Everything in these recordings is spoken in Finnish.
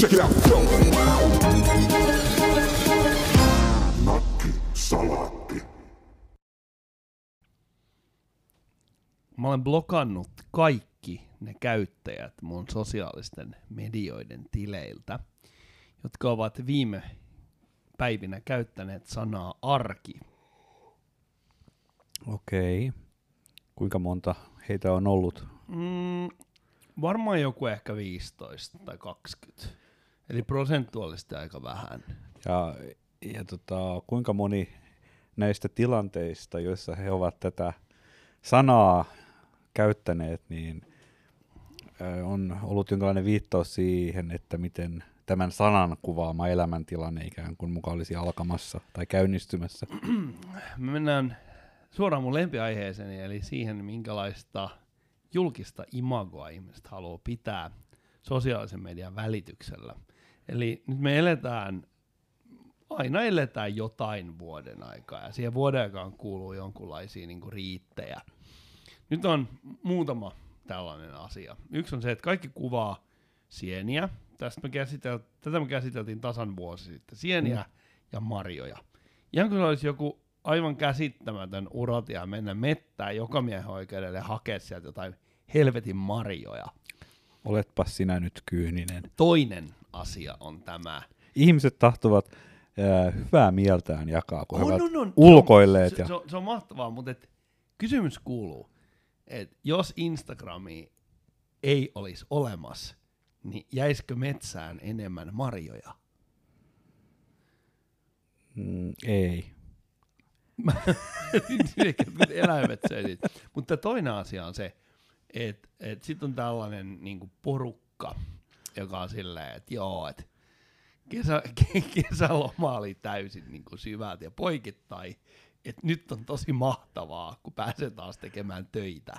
Check it out. Nakki Salaatti. Mä olen blokannut kaikki ne käyttäjät mun sosiaalisten medioiden tileiltä, jotka ovat viime päivinä käyttäneet sanaa arki. Okei. Kuinka monta heitä on ollut? Mm, varmaan joku ehkä 15 tai 20. Eli prosentuaalisesti aika vähän. Ja, ja tota, kuinka moni näistä tilanteista, joissa he ovat tätä sanaa käyttäneet, niin on ollut jonkinlainen viittaus siihen, että miten tämän sanan kuvaama elämäntilanne ikään kuin mukaan olisi alkamassa tai käynnistymässä. Me mennään suoraan mun lempiaiheeseen, eli siihen, minkälaista julkista imagoa ihmiset haluaa pitää sosiaalisen median välityksellä. Eli nyt me eletään, aina eletään jotain vuoden aikaa, ja siihen vuoden aikaan kuuluu jonkunlaisia niin riittejä. Nyt on muutama tällainen asia. Yksi on se, että kaikki kuvaa sieniä. Tästä me käsitel, tätä me käsiteltiin tasan vuosi sitten. Sieniä mm. ja marjoja. Ihan kuin olisi joku aivan käsittämätön urotia mennä mettään joka miehen oikeudelle hakea sieltä jotain helvetin marjoja. Oletpa sinä nyt kyyninen. Toinen asia on tämä. Ihmiset tahtovat äh, hyvää mieltään jakaa, kun he On, ovat on, on. ulkoilleet. Se, Ja... se, on, se on mahtavaa, mutta et, kysymys kuuluu, että jos Instagrami ei olisi olemassa, niin jäisikö metsään enemmän marjoja? Mm, ei. Eläimet söi siitä. Mutta toinen asia on se, että et sitten on tällainen niinku porukka, joka on silleen, että joo, että kesä, ke, kesäloma oli täysin niinku syvät ja poikittain, että nyt on tosi mahtavaa, kun pääsee taas tekemään töitä.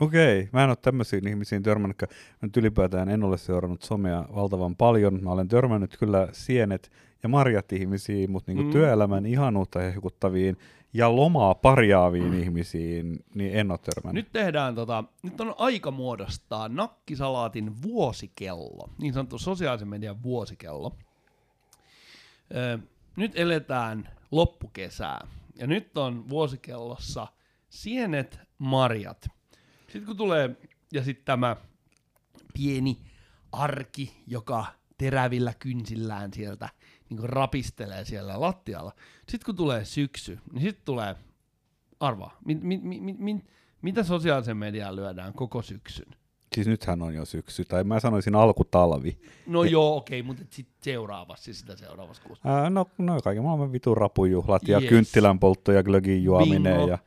Okei, mä en ole tämmöisiin ihmisiin törmännyt. Mä nyt ylipäätään en ole seurannut somea valtavan paljon. Mä olen törmännyt kyllä sienet ja marjat ihmisiin, mutta niinku mm. työelämän ihanuutta hehkuttaviin ja lomaa parjaaviin mm. ihmisiin, niin en ole törmännyt. Nyt tehdään tota, nyt on aika muodostaa nakkisalaatin vuosikello, niin sanottu sosiaalisen median vuosikello. Ö, nyt eletään loppukesää, ja nyt on vuosikellossa sienet, marjat. Sitten kun tulee, ja sitten tämä pieni arki, joka terävillä kynsillään sieltä niin rapistelee siellä lattialla. Sitten kun tulee syksy, niin sitten tulee Arvaa, mit, mit, mit, mit, mit, mitä sosiaalisen median lyödään koko syksyn? Siis nythän on jo syksy, tai mä sanoisin alkutalvi. No joo, okei, mutta sitten seuraavassa, sitä seuraavassa kuussa. Ää, no, no kaiken maailman vitun rapujuhlat ja Yes. kynttilän poltto ja glögin juominen Bingo. ja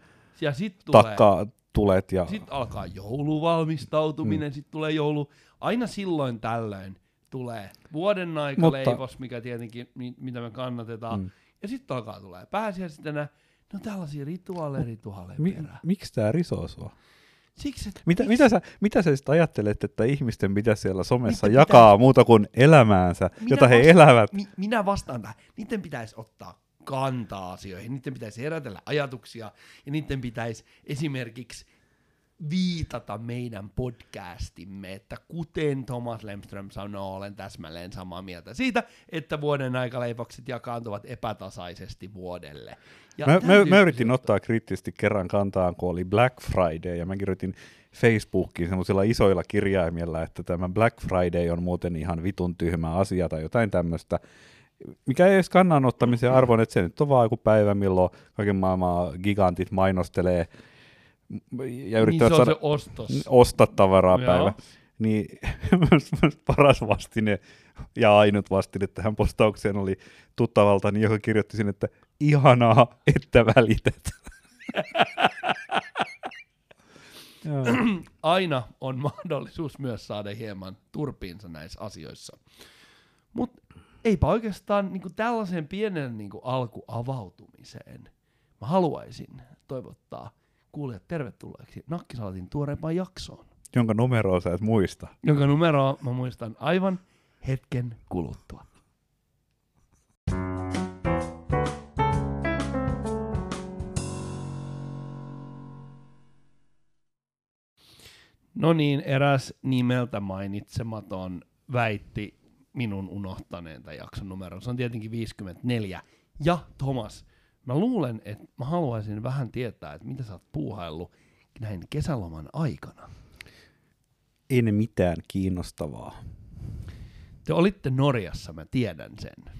Ja sitten tulee, takka tulet ja sit alkaa jouluvalmistautuminen, mm. sitten tulee joulu, aina silloin tällöin tulee vuoden aikaleivos, mikä tietenkin, mi, mitä me kannatetaan, mm. Ja sitten alkaa tulee pääsiäisenä, no tällaisia rituaaleja rituaaleja Mi- perään. miksi tää risoo sua? Siksi, että Mitä, miksi- mitä, sä, mitä sä sitten ajattelet, että ihmisten pitäisi siellä somessa Niitten jakaa muuta kuin elämäänsä, Minä jota he vasta- elävät? Mi- minä vastaan tähän. Niiden pitäisi ottaa kantaa asioihin, niiden pitäisi herätellä ajatuksia ja niiden pitäisi esimerkiksi viitata meidän podcastimme, että kuten Thomas Lemström sanoo, olen täsmälleen samaa mieltä siitä, että vuoden aikaleivokset jakaantuvat epätasaisesti vuodelle. Ja Mä, mä, mä yritin ottaa kriittisesti kerran kantaan, kun oli Black Friday, ja mä kirjoitin Facebookiin semmoisilla isoilla kirjaimilla, että tämä Black Friday on muuten ihan vitun tyhmä asia tai jotain tämmöistä, mikä ei edes kannanottamisen arvon, että se nyt on vaan joku päivä, milloin kaiken maailman gigantit mainostelee ja Niin yrittävät se on saada ostos. osta tavaraa Joo. päivä. Niin paras vastine ja ainut vastine tähän postaukseen oli tuttavaltani, joka kirjoitti sinne, että ihanaa, että välität. Aina on mahdollisuus myös saada hieman turpiinsa näissä asioissa. Mutta eipä oikeastaan niinku tällaiseen pienen niinku alkuavautumiseen. Mä haluaisin toivottaa kuulijat tervetulleeksi Nakkisalatin tuoreempaan jaksoon, Jonka numeroa sä et muista. jonka numeroa mä muistan aivan hetken kuluttua. No niin, eräs nimeltä mainitsematon väitti minun unohtaneen tämän jakson numeron. Se on tietenkin 54. Ja Thomas, mä luulen, että mä haluaisin vähän tietää, että mitä sä oot puuhaillut näin kesäloman aikana. Ei ne mitään kiinnostavaa. Te olitte Norjassa, mä tiedän sen.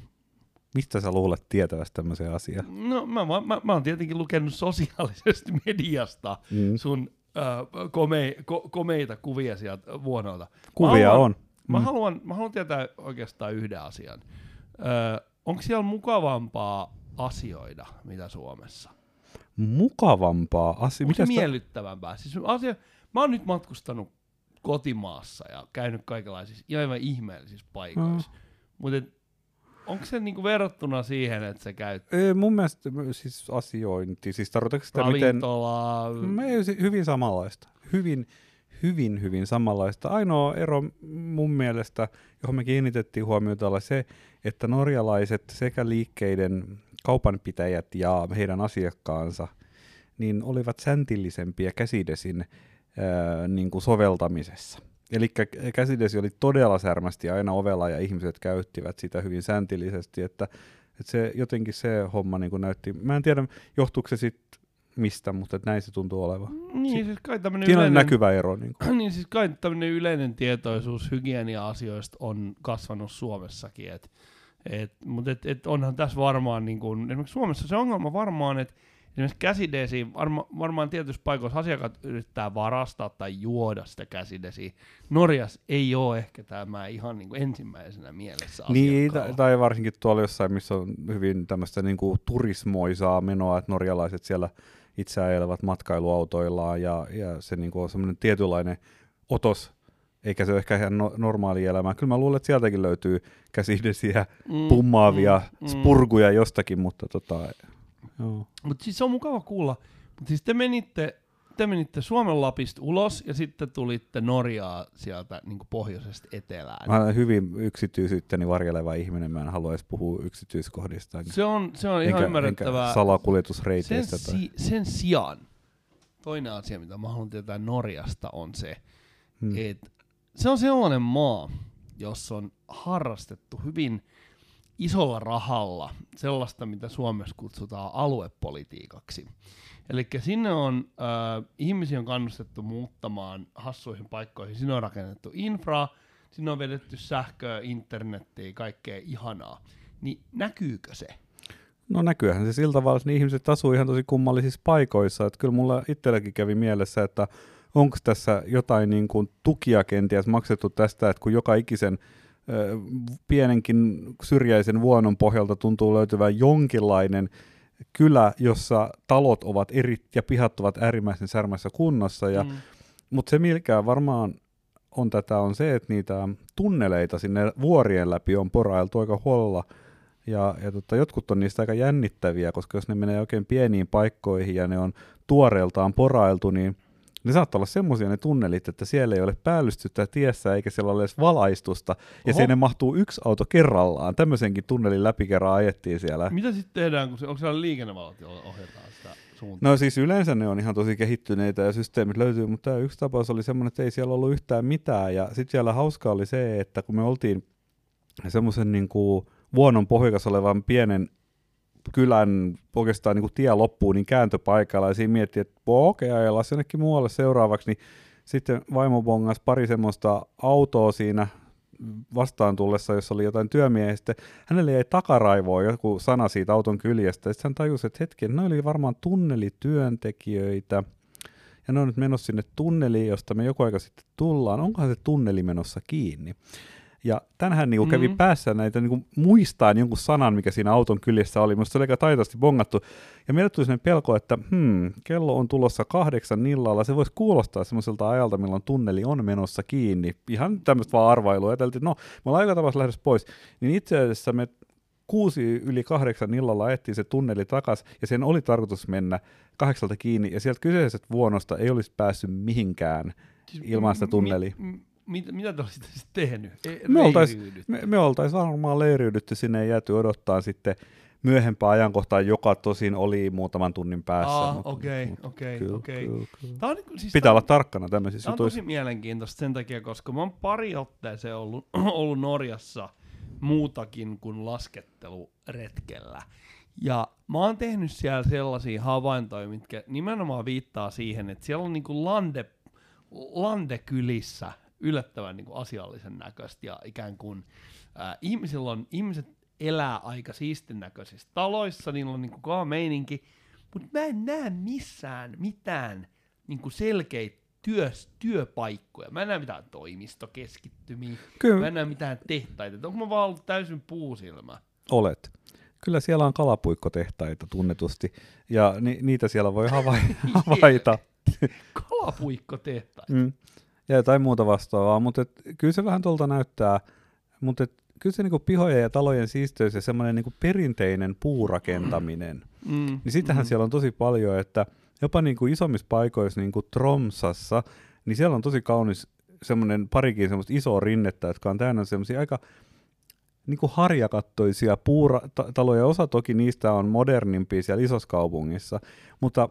Mistä sä luulet tietävästi tämmöisen asian? No mä, mä, mä, mä oon tietenkin lukenut sosiaalisesta mediasta Mm. sun äh, kome, ko, komeita kuvia sieltä vuonolta. Kuvia mä haluan, on. Mä, Mm. haluan, mä haluan tietää oikeastaan yhden asian. Öö, onko siellä mukavampaa asioida, mitä Suomessa? Mukavampaa asia. Se Mitä miellyttävämpää? Siis asia, mä oon nyt matkustanut kotimaassa ja käynyt kaikenlaisissa aivan ihmeellisissä paikoissa. Mm. Mutta onko se niinku verrattuna siihen, että sä käyt Ei, mun mielestä siis asiointi, siis tarkoitatko sitä miten... ei, si- hyvin samanlaista. Hyvin, hyvin, hyvin samanlaista. Ainoa ero mun mielestä, johon me kiinnitettiin huomiota, oli se, että norjalaiset sekä liikkeiden kaupanpitäjät ja heidän asiakkaansa niin olivat säntillisempiä käsidesin ää, niin kuin soveltamisessa. Eli käsidesi oli todella särmästi aina ovella ja ihmiset käyttivät sitä hyvin säntillisesti, että, että se, jotenkin se homma niin kuin näytti, mä en tiedä johtuuko se sitten mistä, mutta että näin se tuntuu olevan. Niin, siis kai on yleinen, näkyvä ero. Niin kuin. niin siis kai tämmöinen yleinen tietoisuus hygienia-asioista on kasvanut Suomessakin. Et, et, Mutta et, et onhan tässä varmaan, niin kun, esimerkiksi Suomessa se ongelma varmaan, että esimerkiksi käsidesiä, varma, varmaan tietyissä paikoissa asiakkaat yrittää varastaa tai juoda sitä käsidesiä. Norjas ei ole ehkä tämä ihan niin kuin ensimmäisenä mielessä Niin, tai, tai varsinkin tuolla jossain, missä on hyvin tämmöistä niin kuin turismoisaa menoa, että norjalaiset siellä itse ajelevat matkailuautoillaan ja, ja se niin kuin on semmoinen tietynlainen otos, eikä se ole ehkä ihan no, normaali elämä. Kyllä mä luulen, että sieltäkin löytyy käsidesiä, Mm, pummaavia mm, mm. spurguja jostakin, mutta tota, joo. Mutta siis se on mukava kuulla. Mutta siis te menitte, te menitte Suomen Lapista ulos ja sitten tulitte Norjaa sieltä niin pohjoisesta etelään. Mä olen hyvin yksityisyyttäni varjeleva ihminen, mä en halua edes puhua yksityiskohdista. Se on, se on ihan enkä, ymmärrettävää. enkä Sen, salakuljetusreiteistä. tai... si- sen sijaan toinen asia, mitä mä haluan tietää Norjasta, on se, Hmm. että se on sellainen maa, jossa on harrastettu hyvin isolla rahalla sellaista, mitä Suomessa kutsutaan aluepolitiikaksi. Eli sinne on äh, ihmisiä on kannustettu muuttamaan hassuihin paikkoihin. Sinne on rakennettu infraa, sinne on vedetty sähköä, internettiä, kaikkea ihanaa. Niin näkyykö se? No näkyyhän se siltä tavalla, että ihmiset asuu ihan tosi kummallisissa paikoissa. Että kyllä mulla itselläkin kävi mielessä, että onko tässä jotain niin kuin tukia kenties maksettu tästä, että kun joka ikisen ö, pienenkin syrjäisen vuonon pohjalta tuntuu löytyvän jonkinlainen kylä, jossa talot ovat eri ja pihat ovat äärimmäisen särmässä kunnossa. Ja, Mm. Mutta se, mikä varmaan on tätä, on se, että niitä tunneleita sinne vuorien läpi on porailtu aika huolella. Ja, ja tota, jotkut on niistä aika jännittäviä, koska jos ne menee oikein pieniin paikkoihin ja ne on tuoreeltaan porailtu, niin ne saattaa olla semmoisia ne tunnelit, että siellä ei ole päällystystä tiessä eikä siellä ole edes valaistusta. Ja Oho. sinne mahtuu yksi auto kerrallaan. Tämmöisenkin tunnelin läpi kerran ajettiin siellä. Mitä sitten tehdään, kun se, onko siellä liikennevalot, joilla ohjataan sitä suuntaa? No siis yleensä ne on ihan tosi kehittyneitä ja systeemit löytyy, mutta tämä yksi tapaus oli semmoinen, että ei siellä ollut yhtään mitään. Ja sitten siellä hauskaa oli se, että kun me oltiin semmoisen niin kuin vuonon pohjakas olevan pienen kylän oikeastaan niin kuin tie loppuun, niin kääntöpaikalla ja siinä miettii, että okei, okay, ajellaan jonnekin muualle seuraavaksi, niin sitten vaimo bongas pari semmoista autoa siinä vastaan tullessa, jos oli jotain työmiehistä. Hänelle jäi takaraivoon joku sana siitä auton kyljestä. Sitten hän tajusi, että hetki, ne oli varmaan tunnelityöntekijöitä. Ja ne on nyt menossa sinne tunneliin, josta me joku aika sitten tullaan. Onkohan se tunneli menossa kiinni? Ja tänhän niin kävi Mm. päässä näitä niin muistaa jonkun sanan, mikä siinä auton kyljessä oli. Minusta se oli aika taitavasti bongattu. Ja meille tuli sellainen pelko, että hmm, kello on tulossa kahdeksan illalla. Se voisi kuulostaa semmoiselta ajalta, milloin tunneli on menossa kiinni. Ihan tämmöistä vaan arvailua. Ajateltiin, no, me ollaan aika tapauksessa lähdössä pois. Niin itse asiassa me kuusi yli kahdeksan illalla ajettiin se tunneli takas, ja sen oli tarkoitus mennä kahdeksalta kiinni, ja sieltä kyseisestä vuonosta ei olisi päässyt mihinkään ilman sitä tunnelia. Mi, mit, mitä te olisitte sitten tehnyt? E, Me oltais- leiriydytte? Me, me oltaisiin varmaan leiriydytty sinne ja jääty odottaa sitten myöhempää ajankohtaa, joka tosin oli muutaman tunnin päässä. Okei, okei, okei. niinku- siis Pitää tää- olla tarkkana tämmöisissä Tämä on jutuissa. tosi mielenkiintoista sen takia, koska mä oon pari otteeseen ollut, ollut Norjassa muutakin kuin lasketteluretkellä. Ja mä oon tehnyt siellä sellaisia havaintoja, mitkä nimenomaan viittaa siihen, että siellä on niinku lande, landekylissä yllättävän niinku asiallisen näköistä ja ikään kuin ää, ihmisillä on, ihmiset elää aika siistin näköisissä taloissa, niillä on niinku kova meininki, mutta mä en näe missään mitään niinku selkeitä työs, työpaikkoja. Mä en näe mitään toimistokeskittymiä, Kyllä mä en näe mitään tehtaita. Et Onko mä vaan ollut täysin puusilmä? olet. Kyllä siellä on kalapuikkotehtaita tunnetusti, ja ni- niitä siellä voi havai- havaita. Kalapuikkotehtaita. Mm. Ja jotain muuta vastaavaa, mutta et, kyllä se vähän tuolta näyttää, mutta et, kyllä se niinku pihojen ja talojen siisteys ja semmoinen niinku perinteinen puurakentaminen, Mm, niin sitähän mm. siellä on tosi paljon, että jopa niinku isommissa paikoissa, niin kuin Tromsassa, niin siellä on tosi kaunis semmoinen parikin semmoista isoa rinnettä, jotka on täynnä semmoisia aika niinku harjakattoisia puurataloja. Osa toki niistä on modernimpia siellä isossa kaupungissa, mutta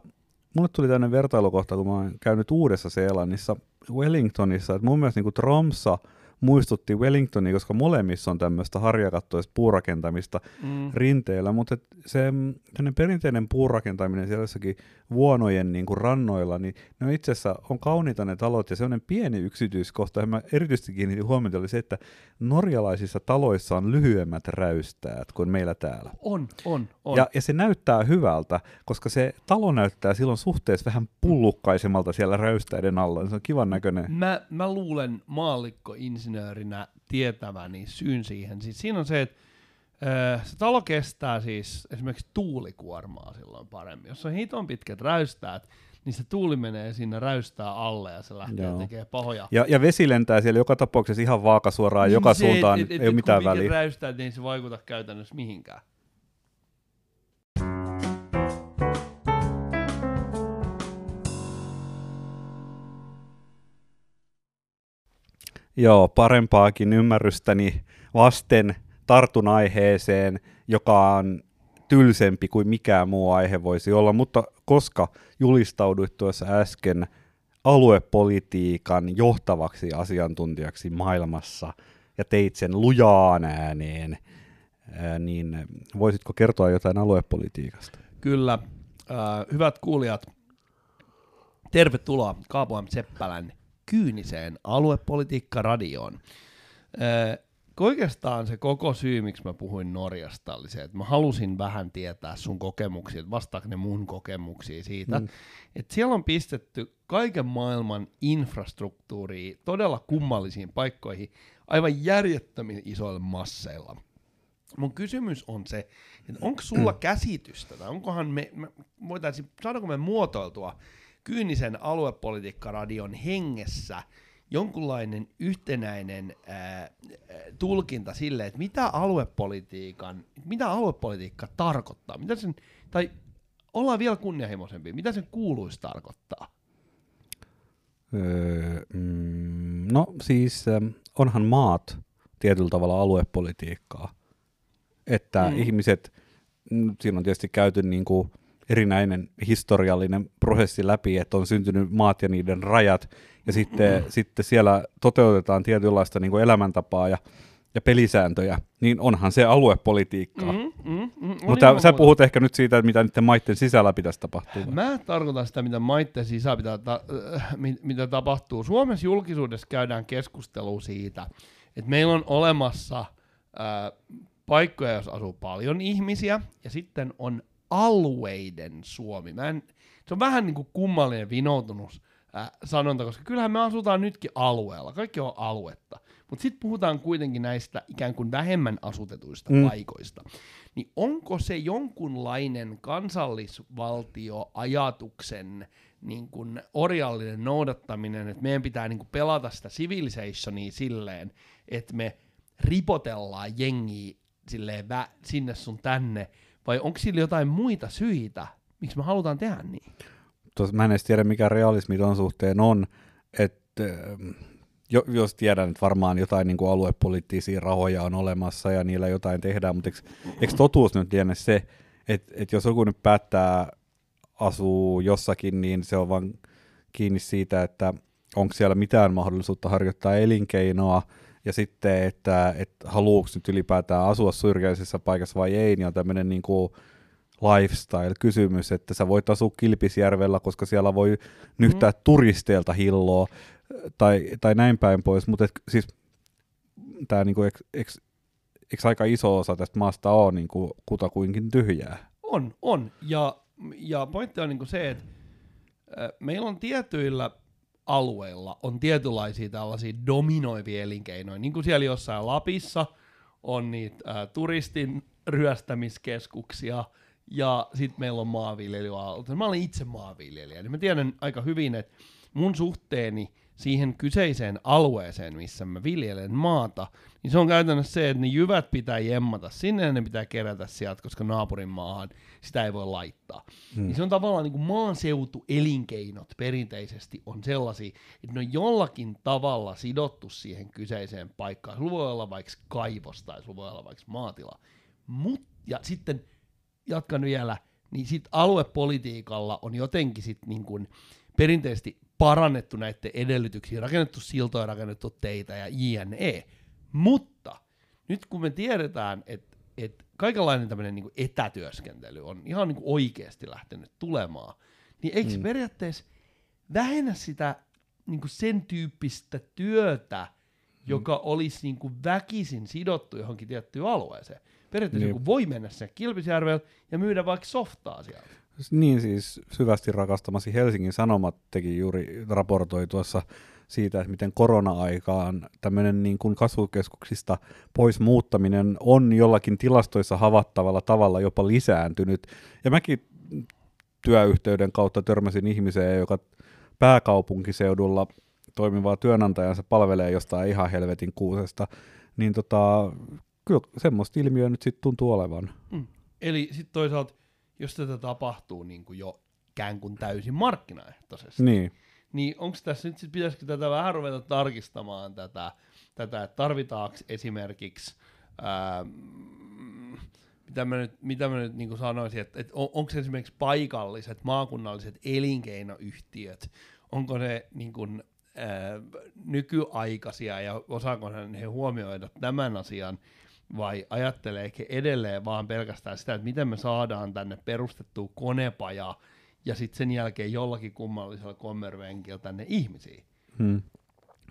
mulle tuli tämmöinen vertailukohta, kun mä oon käynyt Uudessa Seelannissa, Wellingtonissa, että mun mielestä niinku Tromsa muistutti Wellingtonia, koska molemmissa on tämmöistä harjakattoista puurakentamista Mm. rinteellä, mutta se mm, perinteinen puurakentaminen siellä jossakin vuonojen niin kuin rannoilla, niin ne on itse asiassa on kauniita ne talot, ja sellainen pieni yksityiskohta, johon mä erityisesti kiinnitin huomiota, oli se, että norjalaisissa taloissa on lyhyemmät räystäät kuin meillä täällä. On, on, on. Ja, ja se näyttää hyvältä, koska se talo näyttää silloin suhteessa vähän pullukkaisemmalta siellä räystäiden alla. Se on kivan näköinen. Mä, mä luulen maallikkoinsinöörinä tietäväni syyn siihen. Siis siinä on se, että se talo kestää siis esimerkiksi tuulikuormaa silloin paremmin. Jos on hiton pitkät räystäät, niin se tuuli menee sinne räystää alle ja se lähtee Joo. tekemään pahoja. Ja, ja vesi lentää siellä joka tapauksessa ihan vaakasuoraan joka se, suuntaan, et- et- ei et ole kun mitään väliä. räystää, niin se vaikuta käytännössä mihinkään. Joo, parempaakin ymmärrystäni vasten tartun aiheeseen, joka on tylsempi kuin mikään muu aihe voisi olla, mutta koska julistauduit tuossa äsken aluepolitiikan johtavaksi asiantuntijaksi maailmassa ja teit sen lujaan ääneen, ää, niin voisitko kertoa jotain aluepolitiikasta? Kyllä, hyvät kuulijat, tervetuloa Kaapo M. Seppälän kyyniseen aluepolitiikka-radioon. Äh, oikeastaan se koko syy, miksi mä puhuin Norjasta, oli se, että mä halusin vähän tietää sun kokemuksia, että vastaako ne mun kokemuksia siitä, Mm. mm. että siellä on pistetty kaiken maailman infrastruktuuria todella kummallisiin paikkoihin aivan järjettömin isoilla masseilla. Mun kysymys on se, että onko sulla käsitystä, tai onkohan me, me voitaisiin, saadaanko me muotoiltua kyynisen aluepolitiikkaradion hengessä jonkunlainen yhtenäinen ää, tulkinta sille, että mitä aluepolitiikan, mitä aluepolitiikka tarkoittaa, mitä sen, tai ollaan vielä kunnianhimoisempia, mitä sen kuuluisi tarkoittaa? Öö, mm, no siis ähm, onhan maat tietyllä tavalla aluepolitiikkaa. Että mm. Mm. ihmiset, mm, siinä on tietysti käyty niin kuin erinäinen historiallinen prosessi läpi, että on syntynyt maat ja niiden rajat, ja sitten, mm. sitten siellä toteutetaan tietynlaista niin kuin elämäntapaa ja, ja pelisääntöjä, niin onhan se aluepolitiikkaa. Mm. Mm, mm, Mutta sä puhut ehkä nyt siitä, että mitä niiden maiden sisällä pitäisi tapahtua. Mä tarkoitan sitä, mitä maitten sisä pitää ta- äh, mi- mitä tapahtuu. Suomessa julkisuudessa käydään keskustelua siitä, että meillä on olemassa äh, paikkoja, jos asuu paljon ihmisiä, ja sitten on alueiden Suomi. Mä en, se on vähän niin kuin kummallinen vinoutunut äh, sanonta, koska kyllähän me asutaan nytkin alueella, kaikki on aluetta. Mutta sitten puhutaan kuitenkin näistä ikään kuin vähemmän asutetuista Mm. paikoista. Niin onko se jonkunlainen kansallisvaltioajatuksen niin kuin orjallinen noudattaminen, että meidän pitää niin kuin pelata sitä civilizationia silleen, että me ripotellaan jengiä silleen vä- sinne sun tänne, vai onko sillä jotain muita syitä, miksi me halutaan tehdä niin? Tos, mä en edes tiedä, mikä realismi ton suhteen on, että ähm, jo, jos tiedän, että varmaan jotain niin kuin aluepoliittisia rahoja on olemassa ja niillä jotain tehdään, mutta eikö, eikö totuus nyt liene se, että, että jos joku nyt päättää asuu jossakin, niin se on vaan kiinni siitä, että onko siellä mitään mahdollisuutta harjoittaa elinkeinoa, ja sitten, että, että haluuks nyt ylipäätään asua syrjäisessä paikassa vai ei, niin on tämmöinen niin kuin lifestyle-kysymys, että sä voit asua Kilpisjärvellä, koska siellä voi nyhtää mm. turisteilta hilloa tai, tai näin päin pois, mutta et, siis tämä niinku, eikö aika iso osa tästä maasta ole niinku, kutakuinkin tyhjää? On, on. Ja, ja pointti on niinku se, että meillä on tietyillä alueilla on tietynlaisia tällaisia dominoivia elinkeinoja, niin kuin siellä jossain Lapissa on niitä ä, turistin ryöstämiskeskuksia, ja sitten meillä on maanviljelyalueita. Mä olen itse maanviljelijä, niin mä tiedän aika hyvin, että mun suhteeni siihen kyseiseen alueeseen, missä mä viljelen maata, niin se on käytännössä se, että ne jyvät pitää jemmata sinne ja ne pitää kerätä sieltä, koska naapurin maahan sitä ei voi laittaa. Hmm. Niin se on tavallaan niin kuin maaseutuelinkeinot perinteisesti on sellaisia, että ne on jollakin tavalla sidottu siihen kyseiseen paikkaan. Sulla voi olla vaikka kaivos tai sulla voi olla vaikka maatila. Mut, ja sitten jatkan vielä, niin sit aluepolitiikalla on jotenkin sit niin kuin perinteisesti parannettu näiden edellytyksiä, rakennettu siltoja, rakennettu teitä ja jne. Mutta nyt kun me tiedetään, että et kaikenlainen tämmöinen niin etätyöskentely on ihan niin oikeasti lähtenyt tulemaan, niin eikö mm. periaatteessa vähennä sitä niin sen tyyppistä työtä, mm. joka olisi niin kuin väkisin sidottu johonkin tiettyyn alueeseen? Periaatteessa niin. joku voi mennä sen Kilpisjärvellä ja myydä vaikka softaa sieltä. Niin siis syvästi rakastamasi Helsingin Sanomat teki juuri, raportoi tuossa siitä, että miten korona-aikaan tämmöinen niin kuin kasvukeskuksista pois muuttaminen on jollakin tilastoissa havattavalla tavalla jopa lisääntynyt. Ja mäkin työyhteyden kautta törmäsin ihmiseen, joka pääkaupunkiseudulla toimivaa työnantajansa palvelee jostain ihan helvetin kuusesta, niin tota, kyllä semmoista ilmiöä nyt sitten tuntuu olevan. Mm. Eli sitten toisaalta jos tätä tapahtuu niin kuin jo ikään kuin täysin markkinaehtoisesti, niin, niin onko tässä nyt, sit, pitäisikö tätä vähän ruveta tarkistamaan tätä, tätä että tarvitaanko esimerkiksi, ää, mitä mä nyt, mitä mä nyt niin kuin sanoisin, että, että on, onko esimerkiksi paikalliset, maakunnalliset elinkeinoyhtiöt, onko ne niin kuin, ää, nykyaikaisia ja osaako he huomioida tämän asian, vai ajatteleeko edelleen vaan pelkästään sitä, että miten me saadaan tänne perustettua konepaja ja sitten sen jälkeen jollakin kummallisella kommervenkillä tänne ihmisiä. Hmm.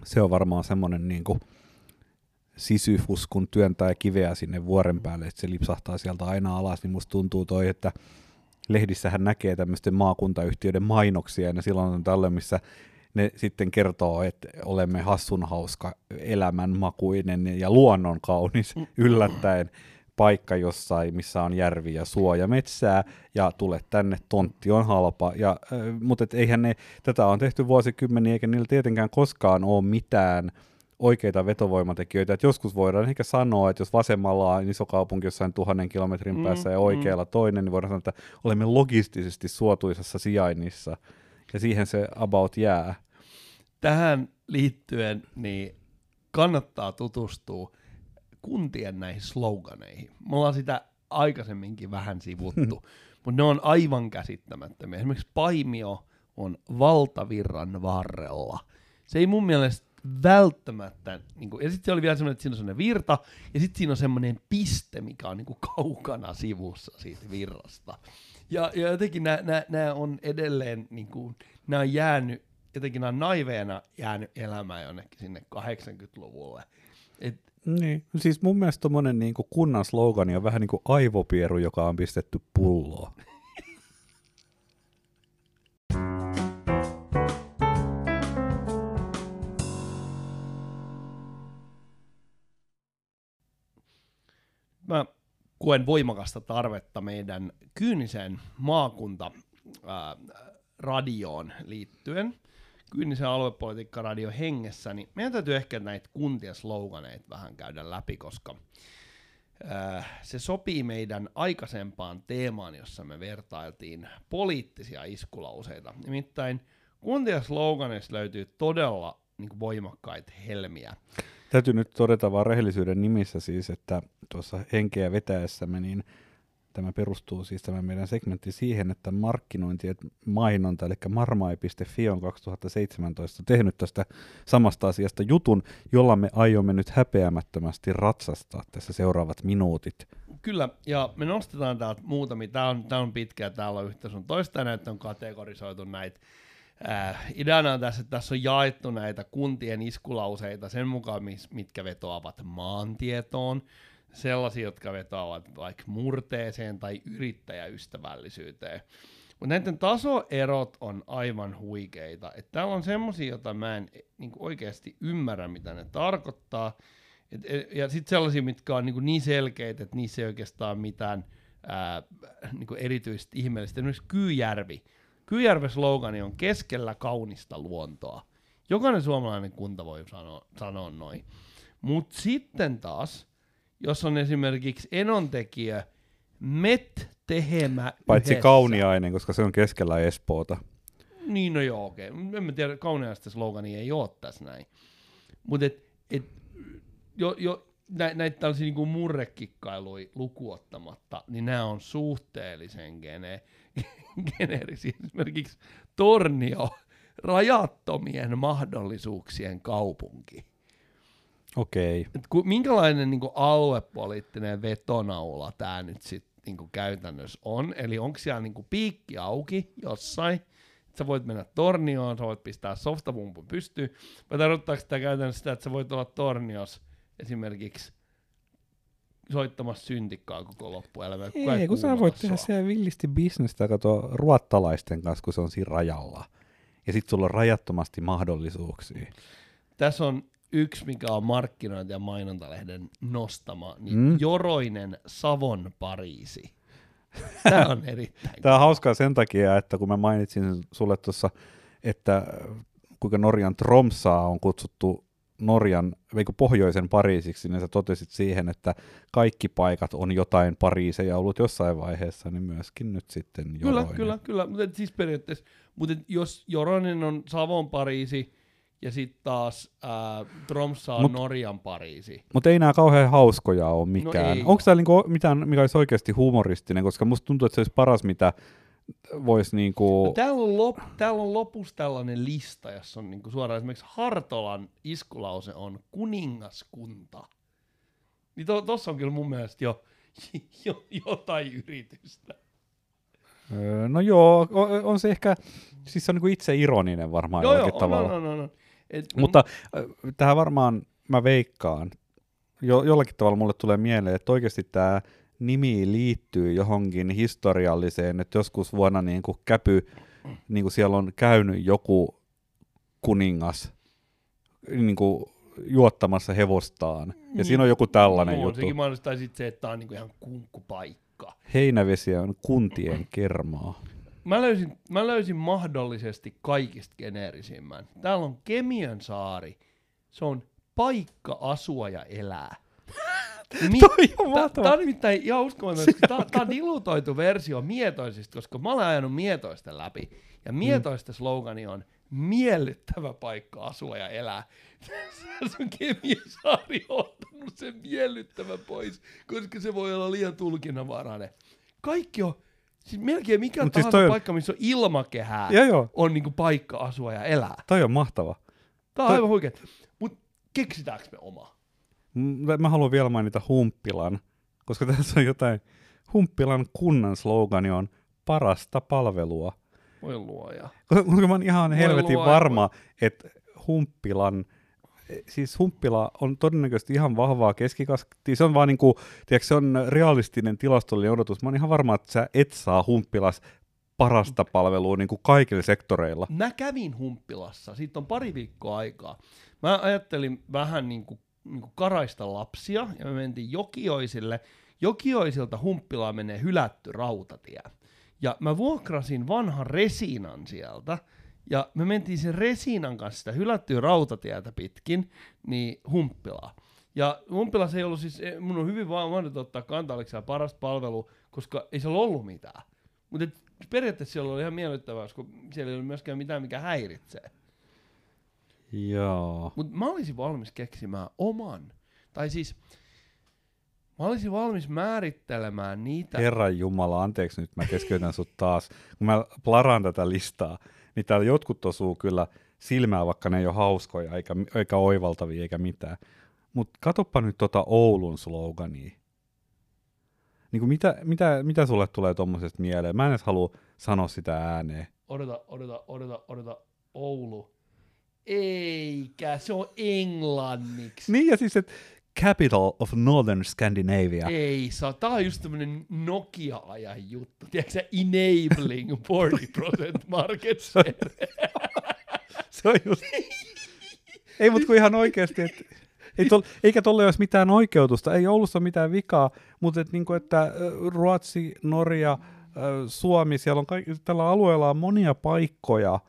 Se on varmaan semmoinen niin sisyfus, kun työntää kiveä sinne vuoren päälle, että se lipsahtaa sieltä aina alas, niin musta tuntuu toi, että lehdissähän näkee tämmöisten maakuntayhtiöiden mainoksia, ja silloin on tälle, missä ne sitten kertoo, että olemme hassun hauska, elämänmakuinen ja luonnon kaunis mm. yllättäen paikka jossain, missä on järvi ja suo ja metsää, ja tule tänne, tontti on halpa. Ja, äh, mutta et eihän ne, tätä on tehty vuosikymmeniä, eikä niillä tietenkään koskaan ole mitään oikeita vetovoimatekijöitä. Et joskus voidaan ehkä sanoa, että jos vasemmalla on iso kaupunki jossain tuhannen kilometrin mm, päässä ja oikealla mm. toinen, niin voidaan sanoa, että olemme logistisesti suotuisassa sijainnissa. Ja siihen se about jää tähän liittyen niin kannattaa tutustua kuntien näihin sloganeihin. Me ollaan sitä aikaisemminkin vähän sivuttu, mutta ne on aivan käsittämättömiä. Esimerkiksi Paimio on valtavirran varrella. Se ei mun mielestä välttämättä, niin kuin, ja sitten se oli vielä semmoinen, että siinä on semmoinen virta, ja sitten siinä on semmoinen piste, mikä on niin kuin kaukana sivussa siitä virrasta. Ja, ja jotenkin nämä on edelleen, niin kuin, nämä on jäänyt jotenkin on naiveena jäänyt elämään jonnekin sinne 80-luvulle. Et, niin, siis mun mielestä tommonen niin kunnan slogani on vähän niin kuin aivopieru, joka on pistetty pulloon. Mä koen voimakasta tarvetta meidän kyyniseen maakunta ää, radioon liittyen kyynisen aluepolitiikka-radio hengessä, niin meidän täytyy ehkä näitä kuntien sloganeita vähän käydä läpi, koska se sopii meidän aikaisempaan teemaan, jossa me vertailtiin poliittisia iskulauseita. Nimittäin kuntien sloganeissa löytyy todella niin voimakkaita helmiä. Täytyy nyt todeta vaan rehellisyyden nimissä siis, että tuossa henkeä vetäessämme, niin tämä perustuu siis tämä meidän segmentti siihen, että markkinointi ja mainonta, eli marmai.fi on 2017 tehnyt tästä samasta asiasta jutun, jolla me aiomme nyt häpeämättömästi ratsastaa tässä seuraavat minuutit. Kyllä, ja me nostetaan täältä muutamia. Tämä on, tämä on pitkä täällä on yhtä sun toista, näitä on kategorisoitu näitä Äh, ideana on tässä, että tässä on jaettu näitä kuntien iskulauseita sen mukaan, mis, mitkä vetoavat maantietoon, sellaisia, jotka vetoavat vaikka murteeseen tai yrittäjäystävällisyyteen. Mutta näiden tasoerot on aivan huikeita. Et täällä on semmoisia, joita mä en niin oikeasti ymmärrä, mitä ne tarkoittaa. Et, et, ja sitten sellaisia, mitkä on niin, niin selkeitä, että niissä ei oikeastaan mitään ää, niin erityistä ihmeellistä. Esimerkiksi Kyyjärvi Kyjärven slogani on keskellä kaunista luontoa. Jokainen suomalainen kunta voi sanoa, sanoa noin. Mutta sitten taas, jos on esimerkiksi enontekijä met tehemä Paitsi yhdessä. kauniainen, koska se on keskellä Espoota. Niin, no joo, okei. Okay. En mä tiedä, kauniaista slogani ei ole tässä näin. Mutta et, et, jo, jo, nä, näitä tällaisia niinku murrekikkailuja lukuottamatta, niin nämä on suhteellisen gene, geneerisiä. Esimerkiksi Tornio, rajattomien mahdollisuuksien kaupunki. Okei. Okay. ku, minkälainen niin kuin, aluepoliittinen vetonaula tämä nyt sitten niin käytännössä on? Eli onko siellä niin kuin, piikki auki jossain? Sä voit mennä tornioon, sä voit pistää softapumpun pystyyn. Vai tarkoittaako sitä käytännössä sitä, että sä voit olla tornios esimerkiksi soittamassa syntikkaa koko loppuelämä. Ei, ei kun sä voit tehdä siellä villisti bisnestä kato ruottalaisten kanssa, kun se on siinä rajalla. Ja sitten sulla on rajattomasti mahdollisuuksia. Tässä on yksi, mikä on markkinointi- ja mainontalehden nostama, niin mm. Joroinen Savon Pariisi. Tämä on erittäin Tämä on hauskaa sen takia, että kun mä mainitsin sulle tuossa, että kuinka Norjan Tromsaa on kutsuttu Norjan, veikö pohjoisen Pariisiksi, niin sä totesit siihen, että kaikki paikat on jotain Pariiseja ollut jossain vaiheessa, niin myöskin nyt sitten Joroinen. Kyllä, kyllä, kyllä. Mutta siis periaatteessa, mutta jos Joroinen on Savon Pariisi, ja sitten taas äh, Tromsa on mut, Norjan Pariisi. Mutta ei nämä kauhean hauskoja ole mikään. No Onko tämä niinku mitään, mikä olisi oikeasti humoristinen, koska musta tuntuu, että se olisi paras, mitä voisi niinku... No, täällä, on lop, täällä on lopussa tällainen lista, jossa on niinku suoraan esimerkiksi Hartolan iskulause on kuningaskunta. Niin tuossa to, on kyllä mun mielestä jo, jo jotain yritystä. Öö, no joo, on, on se ehkä, siis se on niinku itse ironinen varmaan joo, jollakin joo, tavalla. No, no, no, no. Et, Mutta no. tähän varmaan mä veikkaan, jo, jollakin tavalla mulle tulee mieleen, että oikeasti tämä nimi liittyy johonkin historialliseen, että joskus vuonna niin kuin käpy, niin kuin siellä on käynyt joku kuningas niin kuin juottamassa hevostaan. Ja niin, siinä on joku tällainen no, juttu. Sekin sitten se, että tämä on niin kuin ihan kunkkupaikka. Heinävesi on kuntien kermaa. Mä löysin, mä löysin mahdollisesti kaikista geneerisimmän. Täällä on Kemiön saari. Se on paikka asua ja elää. Mi- Toi on. Tämä on nimittäin ihan uskomaton, tämä on dilutoitu versio mietoisista, koska mä olen ajanut mietoista läpi. Ja mietoista mm. slogani on miellyttävä paikka asua ja elää. se on Kemiasaari ottanut sen miellyttävä pois, koska se voi olla liian tulkinnanvarainen. Kaikki on, siis melkein mikä Mut siis tahansa siis on... paikka, missä on ilmakehää, ja joo. on niinku paikka asua ja elää. Toi on mahtava. Tämä on toi... aivan huikea. Mutta keksitäänkö me oma? Mä haluan vielä mainita Humppilan, koska tässä on jotain. Humppilan kunnan slogani on parasta palvelua. Voi luoja. Koska mä oon ihan Voi helvetin luoja. varma, että Humppilan, siis Humppila on todennäköisesti ihan vahvaa keskikastia. Se on vaan niinku, tiedätkö, se on realistinen tilastollinen odotus. Mä oon ihan varma, että sä et saa Humppilas parasta palvelua niin kuin kaikilla sektoreilla. Mä kävin Humppilassa, siitä on pari viikkoa aikaa. Mä ajattelin vähän niin kuin niin karaista lapsia, ja me mentiin Jokioisille. Jokioisilta Humppilaan menee hylätty rautatie. Ja mä vuokrasin vanhan resinan sieltä, ja me mentiin sen resinan kanssa sitä hylättyä rautatietä pitkin, niin Humppilaa. Ja Humppilassa ei ollut siis, eh, mun on hyvin vaan mahdollista ottaa kantaa, oliko parasta palvelu, koska ei siellä ollut mitään. Mutta periaatteessa siellä oli ihan miellyttävää, koska siellä ei ollut myöskään mitään, mikä häiritsee. Joo. Mutta mä olisin valmis keksimään oman. Tai siis, Mä olisin valmis määrittelemään niitä. Herran Jumala, anteeksi nyt, mä keskeytän sut taas. Kun mä plaraan tätä listaa, niin täällä jotkut osuu kyllä silmää, vaikka ne ei ole hauskoja, eikä, eikä oivaltavia, eikä mitään. Mutta katoppa nyt tota Oulun slogania. Niin kuin mitä, mitä, mitä sulle tulee tuommoisesta mieleen? Mä en edes halua sanoa sitä ääneen. Odota, odota, odota, odota. Oulu. Eikä, se on englanniksi. Niin ja siis, että capital of Northern Scandinavia. Ei saa. Tää on just tämmönen Nokia-ajan juttu. Tiedätkö sä, enabling 40% market share. Se on just... ei, mutta kun ihan oikeasti, että ei tol, eikä tolle olisi mitään oikeutusta, ei Oulussa mitään vikaa, mutta et niinku, että Ruotsi, Norja, Suomi, siellä on kaikki, tällä alueella on monia paikkoja.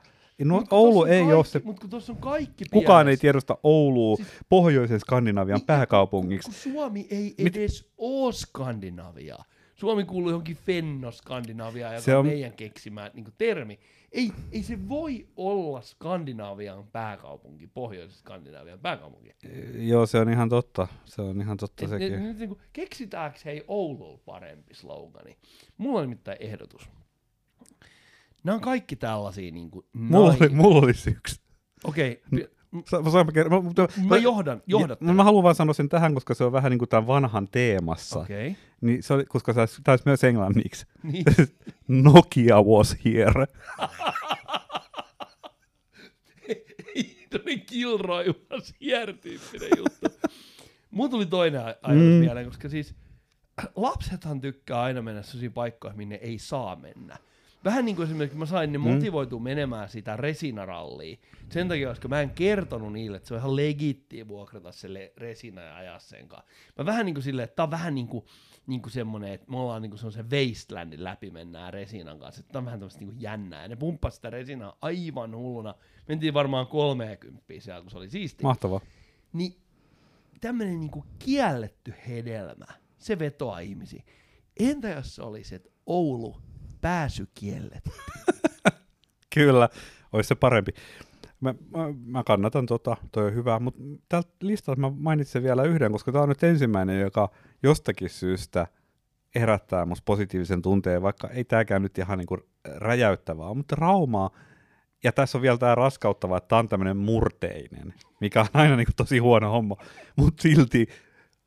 No, Oulu ei kaikki, ole se, Mut kun tuossa on kaikki kukaan ei tiedosta Oulua Siis- pohjoisen Skandinavian Niin, pääkaupungiksi. Kun Suomi ei Mit- edes oo Skandinaviaa. Suomi kuuluu johonkin Fenno-Skandinaviaan, joka Se on meidän keksimä niin termi. Ei, ei se voi olla Skandinavian pääkaupunki, pohjoisen Skandinavian pääkaupunki. Joo, se on ihan totta. Se on ihan totta Et, ne, sekin. nyt niin kuin, keksitäänkö hei Oululla parempi slogani? Mulla on nimittäin ehdotus. Nämä on kaikki tällaisia niin kuin, Mulla oli, mulla olisi yksi. Okei, Sa- mä, mä, mä, mutta- mä johdan, johdat. mä, mä haluan vaan sanoa sen tähän, koska se on vähän niin kuin tämän vanhan teemassa. Okei, Niin se oli, koska se olisi- tämä olisi myös englanniksi. niin. Nokia was here. Tämmöinen Kilroy was here tyyppinen juttu. Mulla tuli toinen aj- ajatus Mm. mieleen, koska siis lapsethan tykkää aina mennä sellaisiin paikkoihin, minne ei saa mennä. Vähän niin kuin esimerkiksi mä sain ne Mm. motivoitua menemään sitä resinarallia. Sen takia, koska mä en kertonut niille, että se on ihan legittiä vuokrata se le- resina ja ajaa sen kanssa. Mä vähän niin kuin silleen, että tää on vähän niin kuin, niin kuin semmonen, että me ollaan niin kuin semmoisen wastelandin läpi mennään resinan kanssa. Tää on vähän tämmöistä niin kuin jännää. Ja ne pumppasi sitä resinaa aivan hulluna. Mentiin varmaan 30 siellä, kun se oli siisti. Mahtava. Niin tämmöinen niinku kielletty hedelmä, se vetoaa ihmisiä. Entä jos se olisi, että Oulu pääsy kielletty? Kyllä, olisi se parempi. Mä, mä, mä kannatan tota, toi on hyvä, mutta tältä listalta mä mainitsen vielä yhden, koska tämä on nyt ensimmäinen, joka jostakin syystä herättää musta positiivisen tunteen, vaikka ei tämäkään nyt ihan niinku räjäyttävää, mutta Raumaa, ja tässä on vielä tämä raskauttava, että tämä on tämmöinen murteinen, mikä on aina niinku tosi huono homma, mutta silti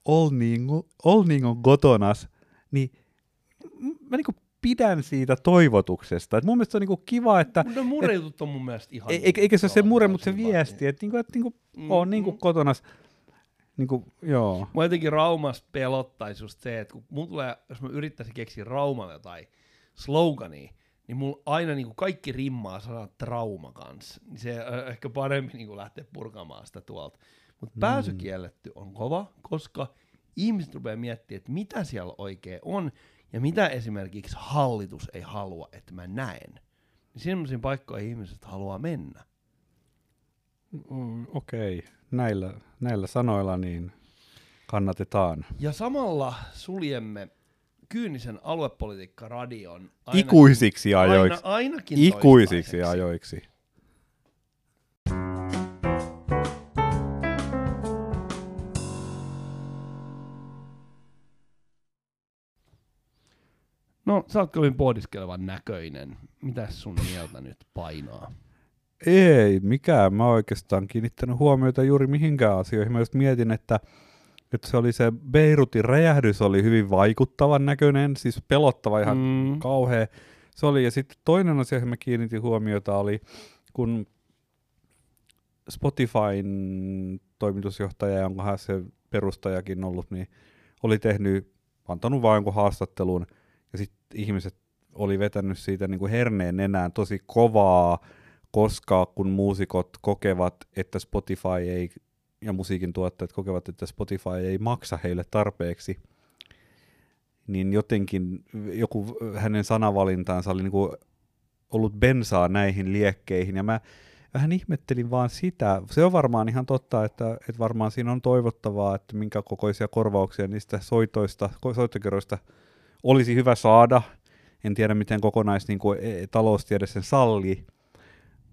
Olningo, Olningon kotonas, niin mä niinku pidän siitä toivotuksesta. Et mun mielestä se on niinku kiva, että No on mun mielestä ihan... ei- eikä, eikä se ole se mure, mutta se viesti, että niinku, et niinku, Mm, on niinku mm. kotonas, niinku, joo. Mua jotenkin Raumasta pelottaisi just se, että kun mulla tulee, jos mä yrittäisin keksiä Raumalle jotain slogania, niin mulla aina niin kuin kaikki rimmaa sana trauma kanssa. Niin se ehkä parempi niin kuin lähteä purkamaan sitä tuolta. Mutta pääsy kielletty on kova, koska ihmiset rupeaa miettimään, että mitä siellä oikein on, ja mitä esimerkiksi hallitus ei halua, että mä näen. Niin sellaisiin paikkoihin ihmiset haluaa mennä. Mm, Okei, okay. näillä, näillä sanoilla niin kannatetaan. Ja samalla suljemme kyynisen aluepolitiikka-radion ainakin- Ikuisiksi ajoiksi. Aina, ainakin Ikuisiksi ajoiksi. No, sä oot kovin pohdiskelevan näköinen. Mitäs sun mieltä nyt painaa? Ei mikään. Mä oikeastaan kiinnittänyt huomiota juuri mihinkään asioihin. Mä just mietin, että, että se oli se Beirutin räjähdys oli hyvin vaikuttavan näköinen, siis pelottava ihan Mm. kauhea. Se oli, ja sitten toinen asia, johon mä kiinnitin huomiota, oli kun Spotifyn toimitusjohtaja, jonka se perustajakin ollut, niin oli tehnyt, antanut vain jonkun haastattelun, ihmiset oli vetänyt siitä niin kuin herneen nenään tosi kovaa, koska kun muusikot kokevat, että Spotify ei, ja musiikin tuottajat kokevat, että Spotify ei maksa heille tarpeeksi, niin jotenkin joku hänen sanavalintaansa oli niin kuin ollut bensaa näihin liekkeihin, ja mä vähän ihmettelin vaan sitä. Se on varmaan ihan totta, että, että varmaan siinä on toivottavaa, että minkä kokoisia korvauksia niistä soitoista, soittokerroista olisi hyvä saada. En tiedä, miten kokonais niin kuin, e- taloustiede sen sallii,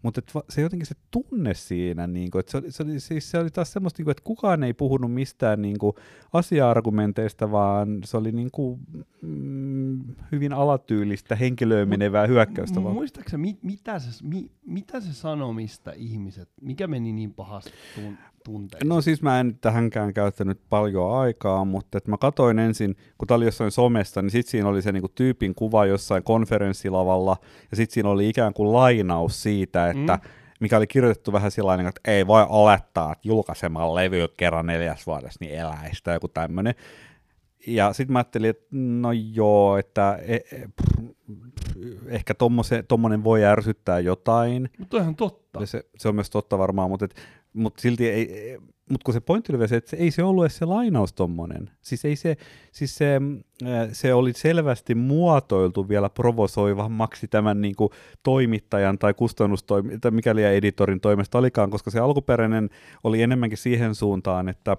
mutta se jotenkin se tunne siinä, niin kuin, että se, oli, se, oli, siis se oli taas semmoista, niin kuin, että kukaan ei puhunut mistään niin kuin, asia-argumenteista, vaan se oli niin kuin, mm, hyvin alatyylistä henkilöön menevää hyökkäystä. Vaan. Muistaakseni, mit, mitä, se, mi, mitä se sanoo, mistä ihmiset, mikä meni niin pahasti tuun, tunteisiin? No siis mä en tähänkään käyttänyt paljon aikaa, mutta että mä katoin ensin, kun tää oli jossain somesta, niin sitten siinä oli se niinku tyypin kuva jossain konferenssilavalla, ja sitten siinä oli ikään kuin lainaus siitä, että mm. mikä oli kirjoitettu vähän sellainen, että ei voi olettaa, että julkaisemalla levy kerran neljäs vuodessa niin eläistä, joku tämmöinen. Ja sitten mä ajattelin, että no joo, että e, e, pff, ehkä tommonen voi ärsyttää jotain. Mutta ihan totta. Se, se on myös totta varmaan, mutta et, mutta silti ei, mutta kun se pointti oli se, että ei se ollut edes se lainaus tommonen. Siis, ei se, siis se, se oli selvästi muotoiltu vielä provosoivammaksi tämän niin kuin, toimittajan tai kustannustoimittajan, tai mikäli editorin toimesta olikaan, koska se alkuperäinen oli enemmänkin siihen suuntaan, että